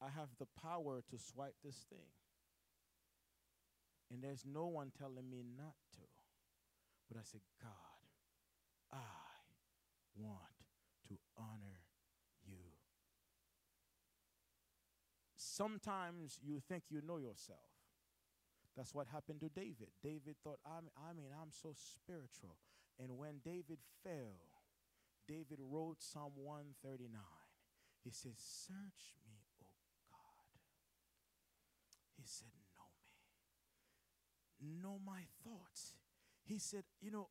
I have the power to swipe this thing. And there's no one telling me not to. But I said, God, want to honor you. Sometimes you think you know yourself. That's what happened to David. David thought, I'm, I mean, I'm so spiritual. And when David fell, David wrote Psalm 139. He says, Search me, O God. He said, Know me. Know my thoughts. He said, You know,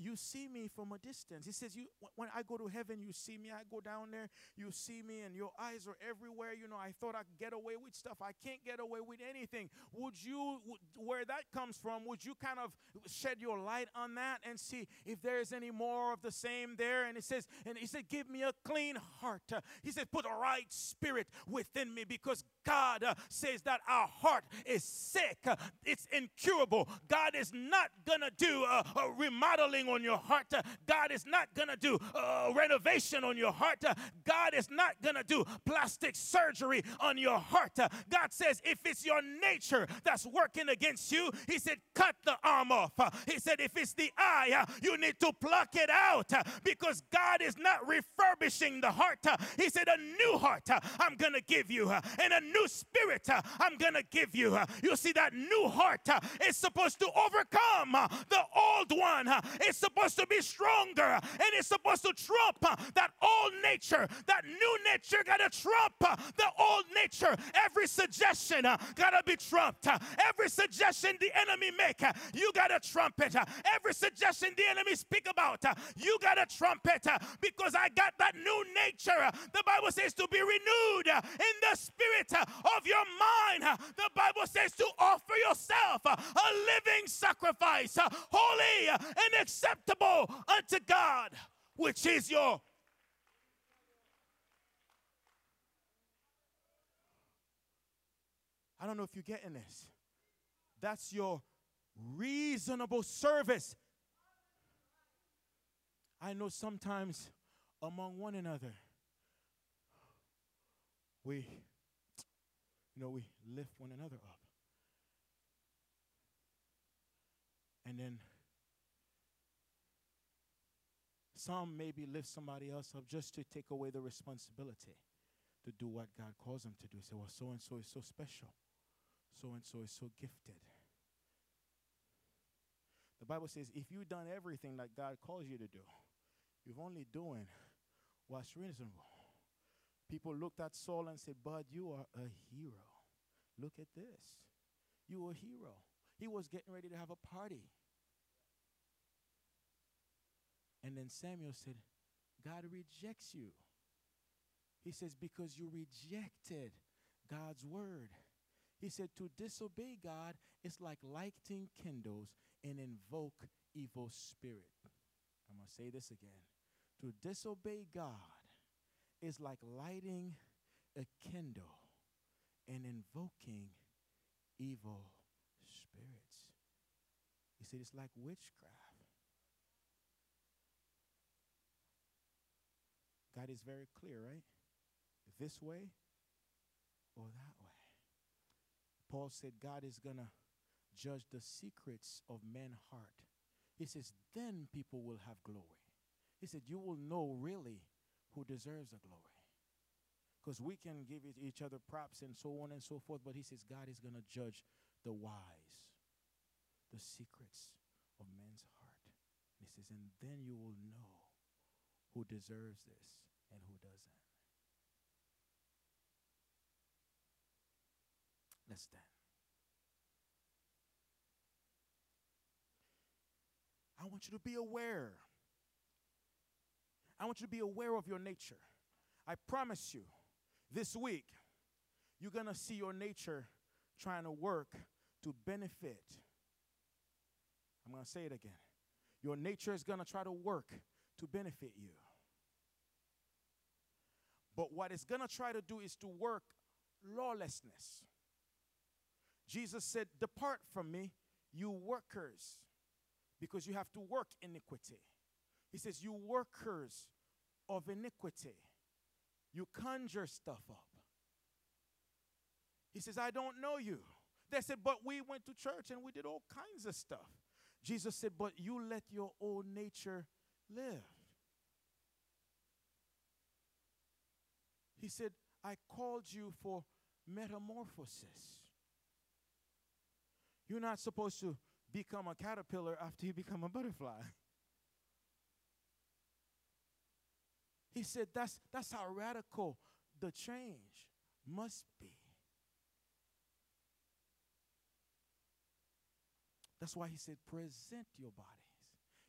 you see me from a distance. He says, "You when I go to heaven, you see me. I go down there, you see me, and your eyes are everywhere. You know, I thought I could get away with stuff. I can't get away with anything. Would you, where that comes from, would you kind of shed your light on that and see if there's any more of the same there? And he says, and he said, "Give me a clean heart." He said, "Put a right spirit within me," because God uh, says that our heart is sick. It's incurable. God is not gonna do a, a remodeling on your heart. Uh, God is not going to do uh, renovation on your heart. Uh, God is not going to do plastic surgery on your heart. Uh, God says, if it's your nature that's working against you, He said, cut the arm off. He said, if it's the eye, you need to pluck it out because God is not refurbishing the heart. He said, a new heart I'm going to give you, and a new spirit I'm going to give you. You see, that new heart is supposed to overcome the old one. It's supposed to be stronger and it's supposed to trump uh, that old nature. That new nature got to trump uh, the old nature. Every suggestion uh, got to be trumped. Every suggestion the enemy make, uh, you got to trump it. Every suggestion the enemy speak about, uh, you got to trump it because I got that new nature. Uh, the Bible says to be renewed in the spirit of your mind. The Bible says to offer yourself a living sacrifice, holy and acceptable acceptable unto God, which is your. I don't know if you're getting this. That's your reasonable service. I know sometimes among one another. We, you know, we lift one another up. And then some maybe lift somebody else up just to take away the responsibility to do what God calls them to do. Say, well, so and so is so special. So and so is so gifted. The Bible says if you've done everything that God calls you to do, you've only doing what's reasonable. People looked at Saul and said, Bud, you are a hero. Look at this. You are a hero. He was getting ready to have a party. And then Samuel said, God rejects you. He says, because you rejected God's word. He said, to disobey God is like lighting candles and invoke evil spirit. I'm going to say this again. To disobey God is like lighting a candle and invoking evil spirits. He said, it's like witchcraft. God is very clear, right? This way or that way. Paul said God is going to judge the secrets of men's heart. He says, then people will have glory. He said, you will know really who deserves the glory. Because we can give each other props and so on and so forth, but he says God is going to judge the wise, the secrets of men's heart. And he says, and then you will know who deserves this and who doesn't. Let's stand. I want you to be aware. I want you to be aware of your nature. I promise you, this week, you're going to see your nature trying to work to benefit. I'm going to say it again. Your nature is going to try to work to benefit you. But what it's going to try to do is to work lawlessness. Jesus said, Depart from me, you workers, because you have to work iniquity. He says, You workers of iniquity, you conjure stuff up. He says, I don't know you. They said, But we went to church and we did all kinds of stuff. Jesus said, But you let your old nature live. He said, I called you for metamorphosis. You're not supposed to become a caterpillar after you become a butterfly. He said that's, that's how radical the change must be. That's why he said, present your bodies.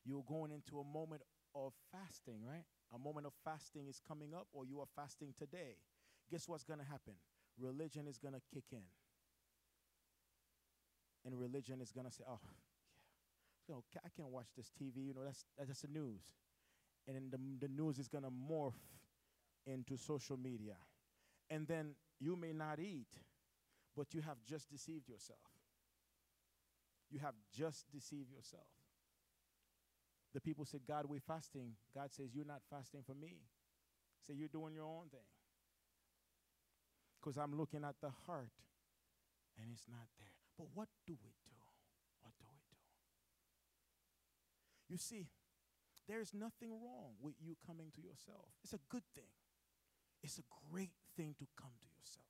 You're going into a moment of fasting, right? A moment of fasting is coming up, or you are fasting today. Guess what's going to happen? Religion is going to kick in. And religion is going to say, oh, yeah, so I can't watch this TV. You know, that's, that's the news. And then the, the news is going to morph into social media. And then you may not eat, but you have just deceived yourself. You have just deceived yourself. The people said, God, we're fasting. God says, You're not fasting for me. Say, You're doing your own thing. Because I'm looking at the heart and it's not there. But what do we do? What do we do? You see, there's nothing wrong with you coming to yourself. It's a good thing. It's a great thing to come to yourself.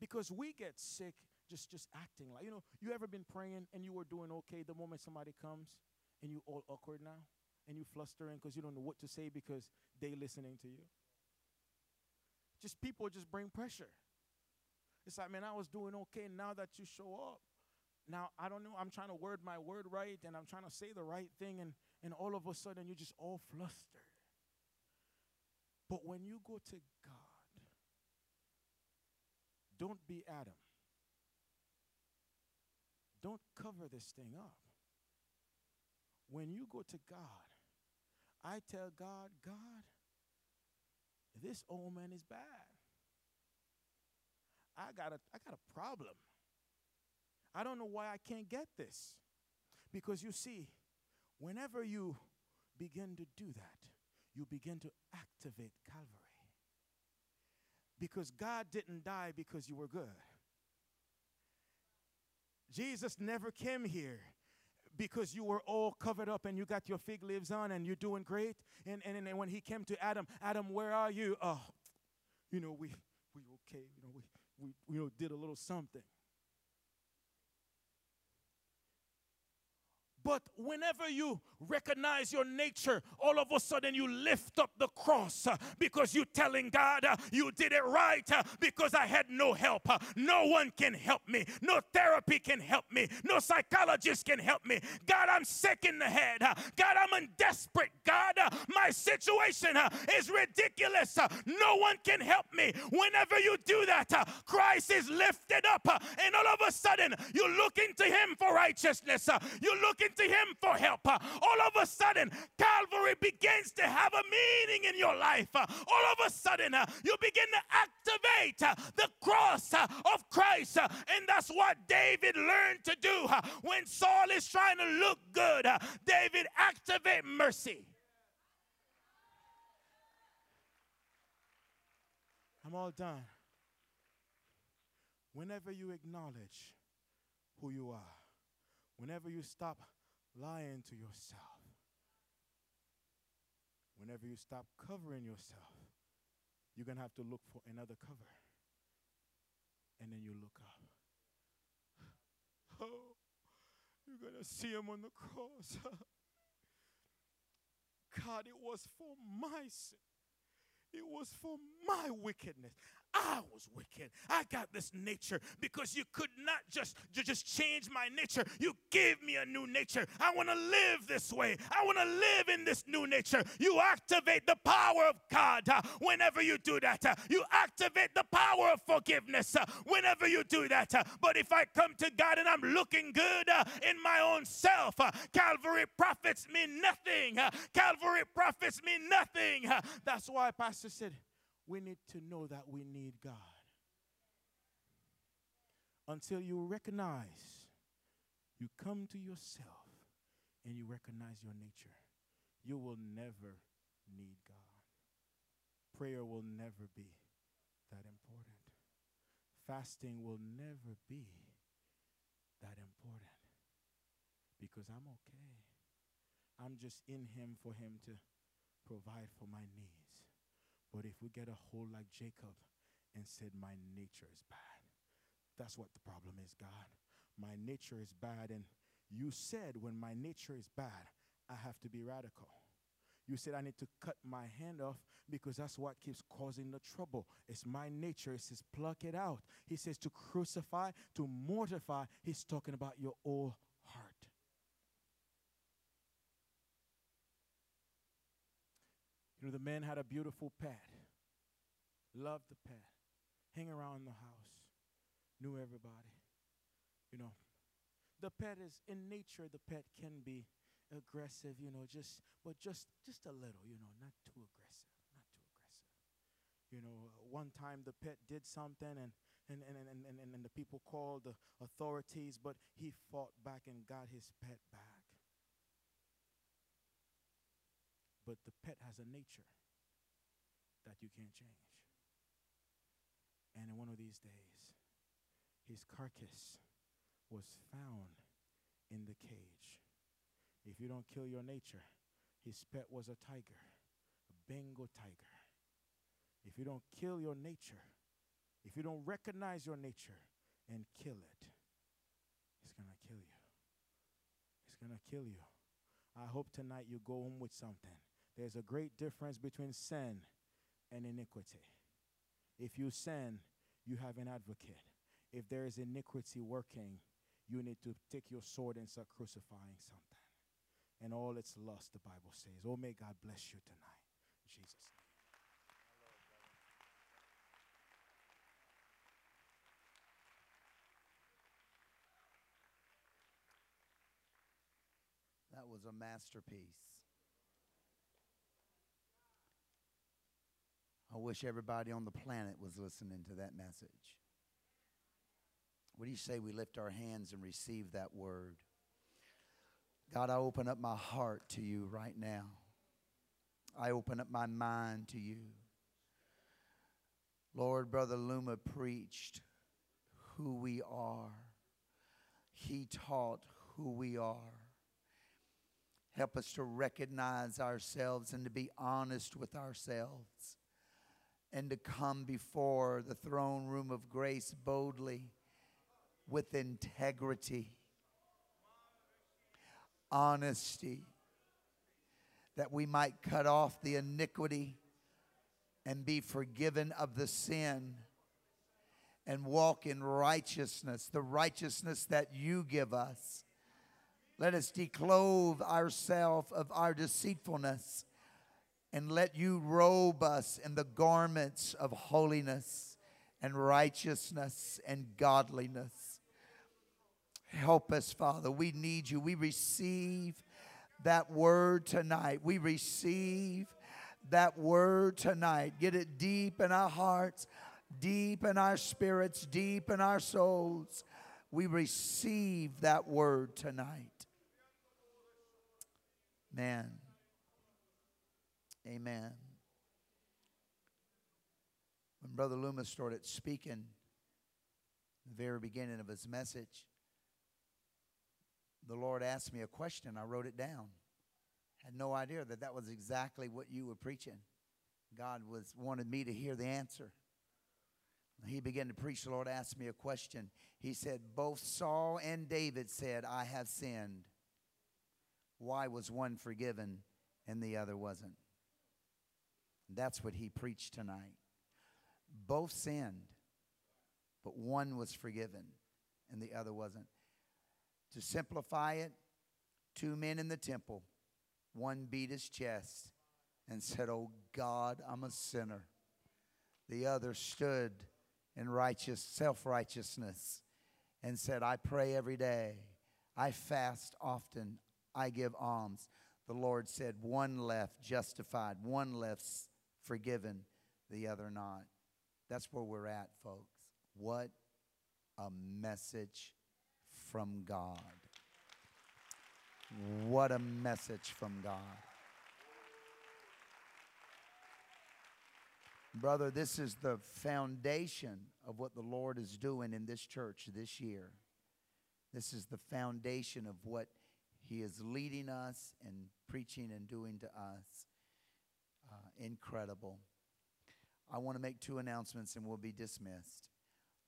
Because we get sick just just acting like you know you ever been praying and you were doing okay the moment somebody comes and you all awkward now and you flustering because you don't know what to say because they listening to you? Just people just bring pressure. It's like man i was doing okay. Now that you show up now i don't know. I'm trying to word my word right and i'm trying to say the right thing and and all of a sudden you're just all flustered but when you go to god don't be adam don't cover this thing up. When you go to God, I tell God, God, this old man is bad. I got a I got a problem. I don't know why I can't get this. Because you see, whenever you begin to do that, you begin to activate Calvary. Because God didn't die because you were good. Jesus never came here because you were all covered up and you got your fig leaves on and you're doing great. And, and, and when he came to Adam, Adam, where are you? Oh, you know, we, we okay. You know, we, we you know, did a little something. But whenever you recognize your nature, all of a sudden you lift up the cross uh, because you're telling God uh, you did it right uh, because I had no help. Uh, no one can help me. No therapy can help me. No psychologist can help me. God, I'm sick in the head. Uh, God, I'm in desperate. God, uh, my situation is ridiculous. no one can help me. Whenever you do that, Christ is lifted up, and all of a sudden you look into Him for righteousness. you look into to Him for help, all of a sudden, Calvary begins to have a meaning in your life. All of a sudden, you begin to activate the cross of Christ. And that's what David learned to do when Saul is trying to look good. David activate mercy. I'm all done. Whenever you acknowledge who you are, whenever you stop lying to yourself. Whenever you stop covering yourself, you're going to have to look for another cover. And then you look up. Oh, you're going to see him on the cross. [LAUGHS] God, it was for my sin. It was for my wickedness. I was wicked. I got this nature because you could not just, just change my nature. You gave me a new nature. I want to live this way. I want to live in this new nature. You activate the power of God uh, whenever you do that. Uh, you activate the power of forgiveness uh, whenever you do that. But if I come to God and I'm looking good in my own self, Calvary profits me nothing. Calvary profits me nothing. that's why Pastor said, we need to know that we need God. Until you recognize, you come to yourself and you recognize your nature, you will never need God. Prayer will never be that important. Fasting will never be that important because I'm okay. I'm just in Him for Him to provide for my needs. But if we get a hold like Jacob and said, My nature is bad, that's what the problem is, God. My nature is bad. And you said, When my nature is bad, I have to be radical. You said I need to cut my hand off because that's what keeps causing the trouble. It's my nature. It says, pluck it out. He says to crucify, to mortify. He's talking about your old heart. You know, the man had a beautiful pet, loved the pet, hang around the house, knew everybody. You know, the pet is in nature, the pet can be aggressive, you know, just, but just, just a little, you know, not too aggressive, not too aggressive. You know, uh, one time the pet did something and, and, and, and, and, and the people called the authorities, but he fought back and got his pet back. But the pet has a nature that you can't change. And in one of these days, his carcass was found in the cage. If you don't kill your nature, his pet was a tiger, a Bengal tiger. If you don't kill your nature, if you don't recognize your nature and kill it, it's going to kill you. It's going to kill you. I hope tonight you go home with something. There's a great difference between sin and iniquity. If you sin, you have an advocate. If there is iniquity working, you need to take your sword and start crucifying something. And all its lust, the Bible says. Oh, may God bless you tonight. Jesus' That was a masterpiece. I wish everybody on the planet was listening to that message. What do you say we lift our hands and receive that word? God, I open up my heart to you right now. I open up my mind to you. Lord, Brother Luma preached who we are, he taught who we are. Help us to recognize ourselves and to be honest with ourselves and to come before the throne room of grace boldly with integrity, honesty, that we might cut off the iniquity and be forgiven of the sin and walk in righteousness, the righteousness that you give us. Let us declothe ourselves of our deceitfulness and let you robe us in the garments of holiness and righteousness and godliness. Help us, Father. We need you. We receive that word tonight. We receive that word tonight. Get it deep in our hearts, deep in our spirits, deep in our souls. We receive that word tonight. Man. Amen. When Brother Loomis started speaking, the very beginning of his message, the Lord asked me a question. I wrote it down. Had no idea that that was exactly what you were preaching. God was wanted me to hear the answer. He began to preach. The Lord asked me a question. He said, Both Saul and David said, I have sinned. Why was one forgiven and the other wasn't? That's what he preached tonight. Both sinned, but one was forgiven and the other wasn't. To simplify it, two men in the temple, one beat his chest and said, Oh God, I'm a sinner. The other stood in righteous self righteousness and said, I pray every day, I fast often, I give alms. The Lord said, One left justified, one left forgiven, the other not. That's where we're at, folks. What a message from God. What a message from God. Brother, this is the foundation of what the Lord is doing in this church this year. This is the foundation of what He is leading us and preaching and doing to us. Incredible. I want to make two announcements and we'll be dismissed.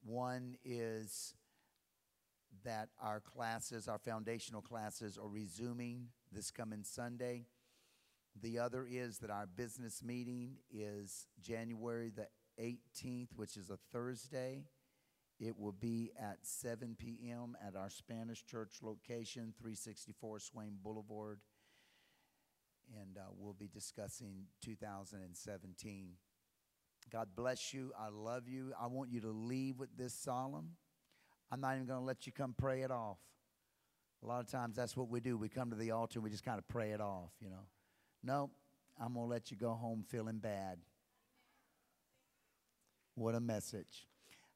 One is that our classes, our foundational classes, are resuming this coming Sunday. The other is that our business meeting is January the 18th, which is a Thursday. It will be at 7 p.m. at our Spanish church location, 364 Swain Boulevard. And uh, we'll be discussing 2017. God bless you. I love you. I want you to leave with this solemn. I'm not even going to let you come pray it off. A lot of times that's what we do. We come to the altar and we just kind of pray it off, you know. No, I'm going to let you go home feeling bad. What a message.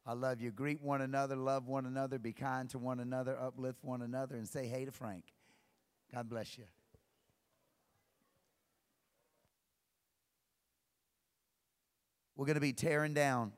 I love you. Greet one another, love one another, be kind to one another, uplift one another, and say hey to Frank. God bless you. We're going to be tearing down